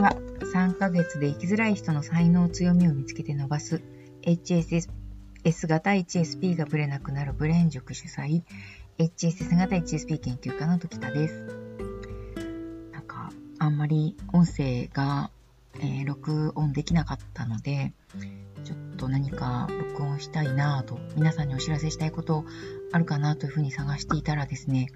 は3ヶ月で生きづらい人の才能強みを見つけて伸ばす HSS S 型 HSP がブレなくなるブレン塾主催 HSS 型 HSP 研究家の時田です。なんかあんまり音声が、えー、録音できなかったのでちょっと何か録音したいなと皆さんにお知らせしたいことあるかなというふうに探していたらですね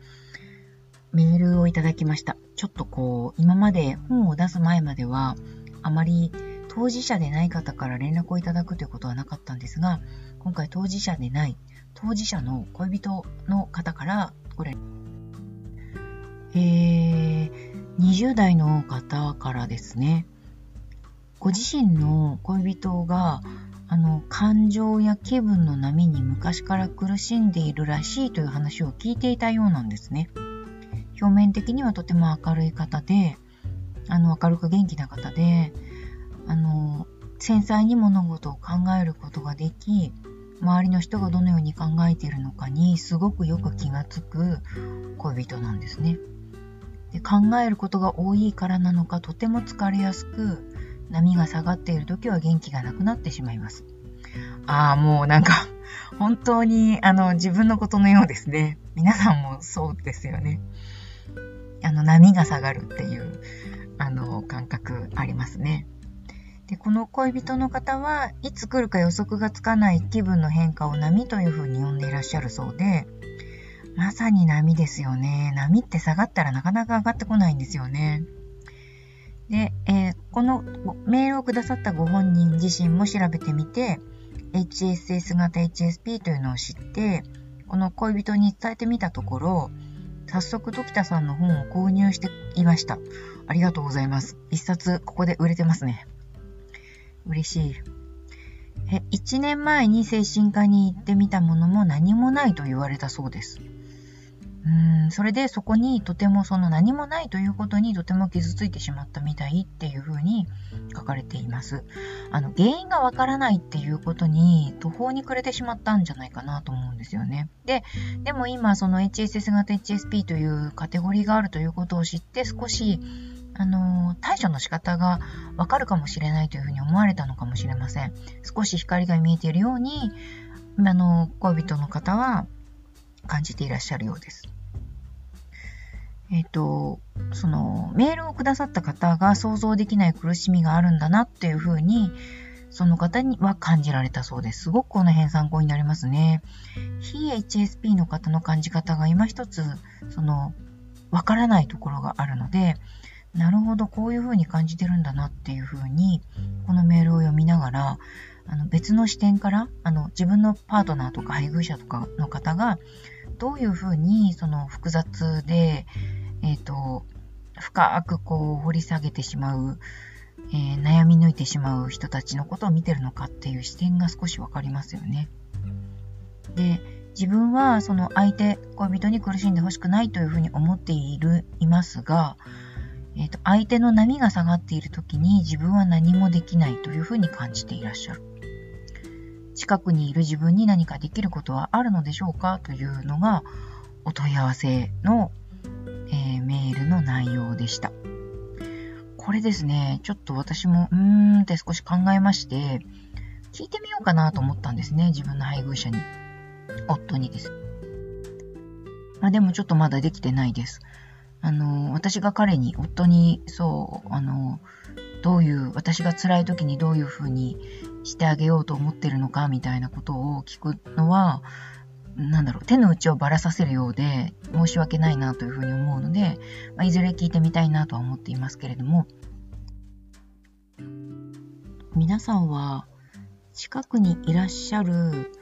メールをいただきました。ちょっとこう、今まで本を出す前までは、あまり当事者でない方から連絡をいただくということはなかったんですが、今回当事者でない、当事者の恋人の方から、これ、えー、20代の方からですね、ご自身の恋人が、あの、感情や気分の波に昔から苦しんでいるらしいという話を聞いていたようなんですね。表面的にはとても明るい方で、あの、明るく元気な方で、あの、繊細に物事を考えることができ、周りの人がどのように考えているのかにすごくよく気がつく恋人なんですね。で考えることが多いからなのかとても疲れやすく波が下がっている時は元気がなくなってしまいます。ああ、もうなんか本当にあの自分のことのようですね。皆さんもそうですよね。あの、波が下がるっていう、あの、感覚ありますね。で、この恋人の方はいつ来るか予測がつかない気分の変化を波というふうに呼んでいらっしゃるそうで、まさに波ですよね。波って下がったらなかなか上がってこないんですよね。で、えー、このメールをくださったご本人自身も調べてみて、HSS 型 HSP というのを知って、この恋人に伝えてみたところ、早速時田さんの本を購入していました。ありがとうございます。一冊ここで売れてますね。嬉しい。え、1年前に精神科に行ってみたものも何もないと言われたそうです。うん、それでそこにとてもその何もないということにとても傷ついてしまったみたいっていうふうに書かれています。あの、原因がわからないっていうことに途方に暮れてしまったんじゃないかなと思うんですよね。で、でも今その HSS 型 HSP というカテゴリーがあるということを知って少しあの、対処の仕方がわかるかもしれないというふうに思われたのかもしれません。少し光が見えているように、あの、恋人の方は感じていらっしゃるようです。えっ、ー、と、その、メールをくださった方が想像できない苦しみがあるんだなっていうふうに、その方には感じられたそうです。すごくこの辺参考になりますね。非 HSP の方の感じ方が今一つ、その、わからないところがあるので、なるほど、こういうふうに感じてるんだなっていうふうに、このメールを読みながら、あの別の視点から、あの自分のパートナーとか配偶者とかの方が、どういうふうにその複雑で、えっ、ー、と、深くこう掘り下げてしまう、えー、悩み抜いてしまう人たちのことを見てるのかっていう視点が少しわかりますよね。で、自分はその相手、恋人に苦しんでほしくないというふうに思っている、いますが、えっ、ー、と、相手の波が下がっている時に自分は何もできないというふうに感じていらっしゃる。近くにいる自分に何かできることはあるのでしょうかというのがお問い合わせの、えー、メールの内容でした。これですね、ちょっと私もうーんって少し考えまして、聞いてみようかなと思ったんですね、自分の配偶者に。夫にです。まあでもちょっとまだできてないです。あの、私が彼に、夫に、そう、あの、どういう、私が辛い時にどういうふうにしてあげようと思ってるのか、みたいなことを聞くのは、なんだろう、手の内をばらさせるようで、申し訳ないなというふうに思うので、まあ、いずれ聞いてみたいなとは思っていますけれども、皆さんは、近くにいらっしゃる、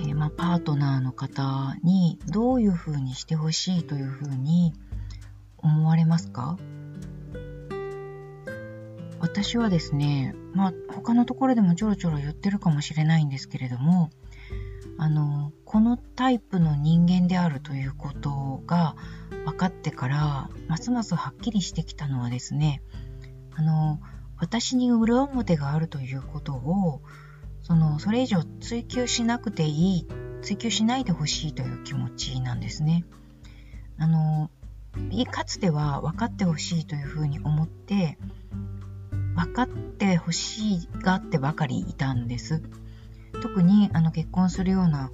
えー、まあ、パートナーの方にどういうふうにしてほしいというふうに思われますか？私はですね、まあ、他のところでもちょろちょろ言ってるかもしれないんですけれども、あの、このタイプの人間であるということが分かってから、ますますはっきりしてきたのはですね、あの、私に裏表があるということをそのそれ以上追求しなくていい追求しないでほしいという気持ちなんですね。あのかつては分かってほしいというふうに思って、分かってほしいがってばかりいたんです。特にあの結婚するような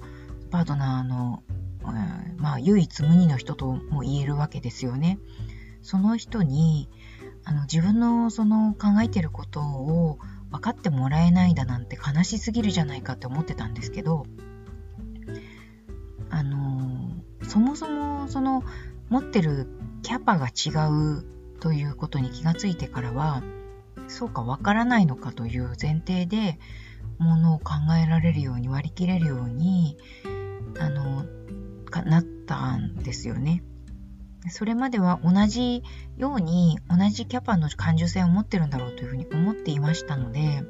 パートナーの、えー、まあ、唯一無二の人とも言えるわけですよね。その人にあの自分のその考えてることを分かってもらえないだなんて悲しすぎるじゃないかって思ってたんですけどあのそもそもその持ってるキャパが違うということに気がついてからはそうかわからないのかという前提でものを考えられるように割り切れるようにあのなったんですよね。それまでは同じように同じキャパの感受性を持ってるんだろうというふうに思っていましたので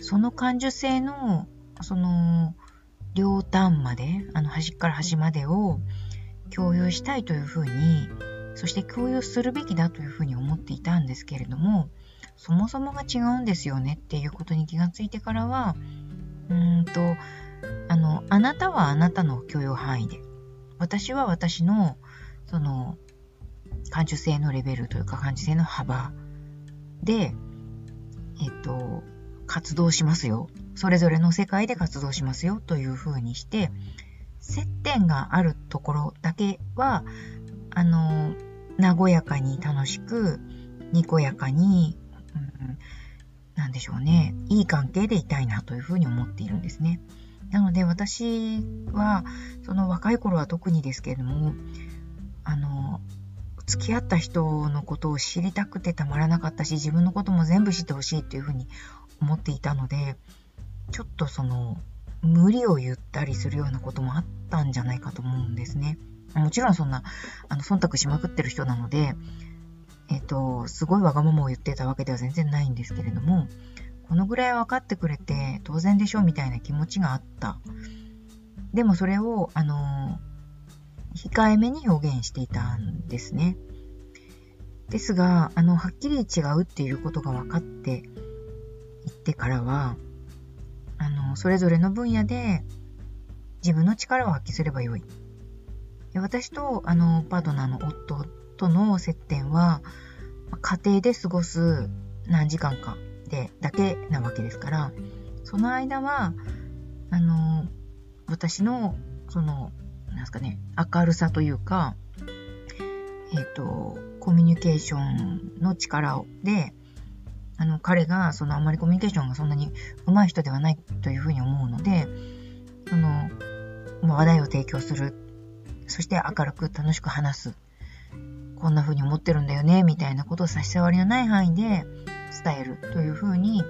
その感受性のその両端まであの端から端までを共有したいというふうにそして共有するべきだというふうに思っていたんですけれどもそもそもが違うんですよねっていうことに気がついてからはうんとあのあなたはあなたの許容範囲で私は私のその感受性のレベルというか感受性の幅でえっと活動しますよ。それぞれの世界で活動しますよというふうにして接点があるところだけはあの和やかに楽しくにこやかに何でしょうね、いい関係でいたいなというふうに思っているんですね。なので私は、その若い頃は特にですけれども、あの、付き合った人のことを知りたくてたまらなかったし、自分のことも全部知ってほしいというふうに思っていたので、ちょっとその、無理を言ったりするようなこともあったんじゃないかと思うんですね。もちろんそんな、あの、忖度しまくってる人なので、えっ、と、すごいわがままを言ってたわけでは全然ないんですけれども、このぐらい分かってくれて当然でしょうみたいな気持ちがあった。でもそれを、あの、控えめに表現していたんですね。ですが、あの、はっきり違うっていうことが分かっていってからは、あの、それぞれの分野で自分の力を発揮すればよい。私と、あの、パートナーの夫との接点は、家庭で過ごす何時間かでだけなわけですから、その間は、あの、私の、その、なんすかね、明るさというか、えっ、ー、と、コミュニケーションの力で、あの、彼が、その、あんまりコミュニケーションがそんなに上手い人ではないというふうに思うので、その、話題を提供する。そして明るく楽しく話す。こんな風に思ってるんだよね、みたいなことを差し障りのない範囲で伝えるという風に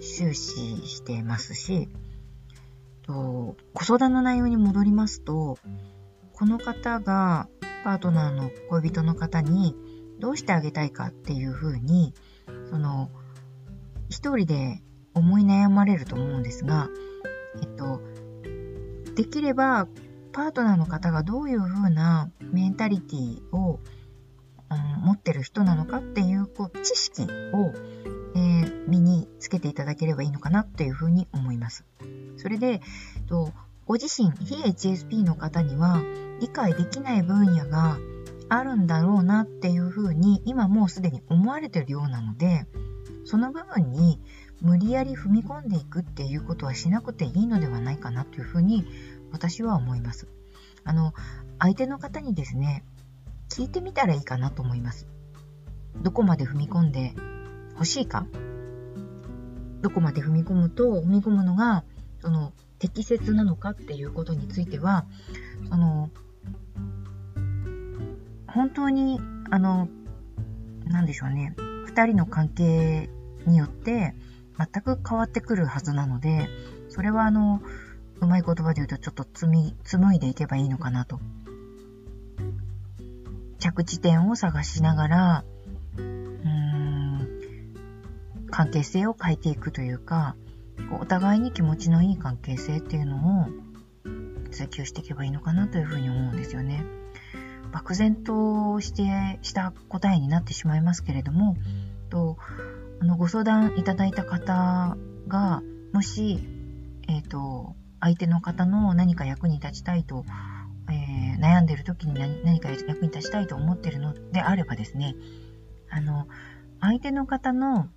終始していますし、と子育ての内容に戻りますと、この方がパートナーの恋人の方にどうしてあげたいかっていう風に、その、一人で思い悩まれると思うんですが、えっと、できればパートナーの方がどういう風なメンタリティをうん持ってる人なのかっていうこう知識を、えー、身につけていただければいいのかなというふうに思います。それで、とご自身、非 HSP の方には理解できない分野があるんだろうなっていうふうに今もうすでに思われてるようなので、その部分に無理やり踏み込んでいくっていうことはしなくていいのではないかなというふうに私は思います。あの、相手の方にですね、聞いてみたらいいかなと思います。どこまで踏み込んで欲しいかどこまで踏み込むと、踏み込むのが、その、適切なのかっていうことについては、その、本当に、あの、なんでしょうね、二人の関係によって全く変わってくるはずなので、それはあの、うまい言葉で言うとちょっとつみ、紡いでいけばいいのかなと着地点を探しながら、うーん、関係性を変えていくというか、お互いに気持ちのいい関係性っていうのを追求していけばいいのかなというふうに思うんですよね。漠然としてした答えになってしまいますけれども、とあのご相談いただいた方が、もし、えっ、ー、と、相手の方の何か役に立ちたいとえー、悩んでる時に何何か役に立ちたいと思ってるのであればですね、あの、相手の方の、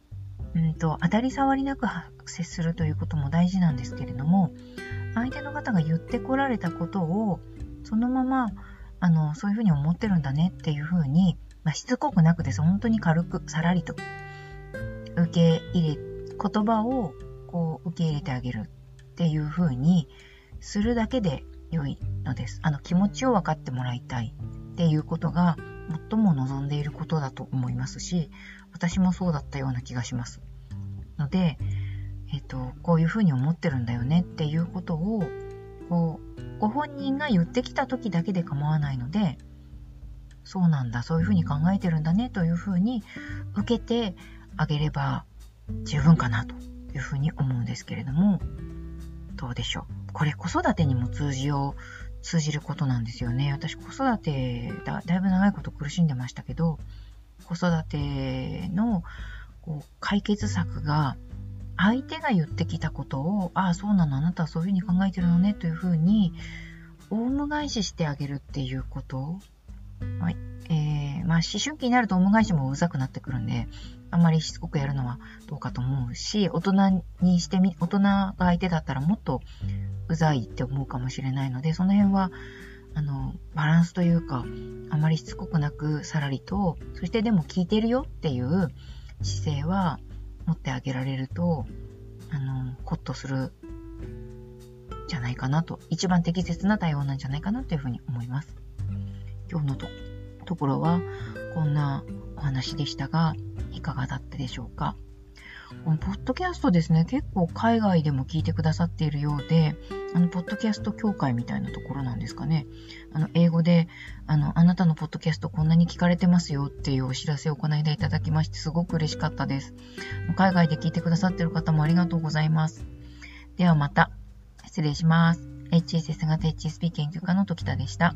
うんと、当たり障りなく接するということも大事なんですけれども、相手の方が言ってこられたことを、そのまま、あの、そういうふうに思ってるんだねっていうふうに、まあ、しつこくなくです。本当に軽く、さらりと、受け入れ、言葉を、こう、受け入れてあげるっていうふうにするだけで良いのです。あの、気持ちを分かってもらいたいっていうことが、最も望んでいることだと思いますし、私もそうだったような気がします。ので、えっ、と、こういうふうに思ってるんだよねっていうことを、こう、ご本人が言ってきた時だけで構わないので、そうなんだ、そういうふうに考えてるんだねというふうに受けてあげれば十分かなというふうに思うんですけれども、どうでしょう？これ子育てにも通じよう、通じることなんですよね。私子育てだ、だいぶ長いこと苦しんでましたけど、子育てのこう解決策が相手が言ってきたことを、ああ、そうなの、あなたはそういうふうに考えてるのね、というふうに、オウム返ししてあげるっていうことはい。えー、まあ、思春期になるとオウム返しもうざくなってくるんで、あんまりしつこくやるのはどうかと思うし、大人にしてみ、大人が相手だったらもっとうざいって思うかもしれないので、その辺は、あの、バランスというか、あまりしつこくなく、さらりと、そしてでも聞いてるよっていう姿勢は、持ってあげられると、あの、ほっとするじゃないかなと、一番適切な対応なんじゃないかなというふうに思います。今日のとところは、こんなお話でしたが、いかがだったでしょうか？このポッドキャストですね、結構海外でも聞いてくださっているようで、あの、ポッドキャスト協会みたいなところなんですかね。あの、英語で、あの、あなたのポッドキャストこんなに聞かれてますよっていうお知らせをこの間いただきまして、すごく嬉しかったです。海外で聞いてくださっている方もありがとうございます。ではまた、失礼します。HSS 型 HSP 研究家の時田でした。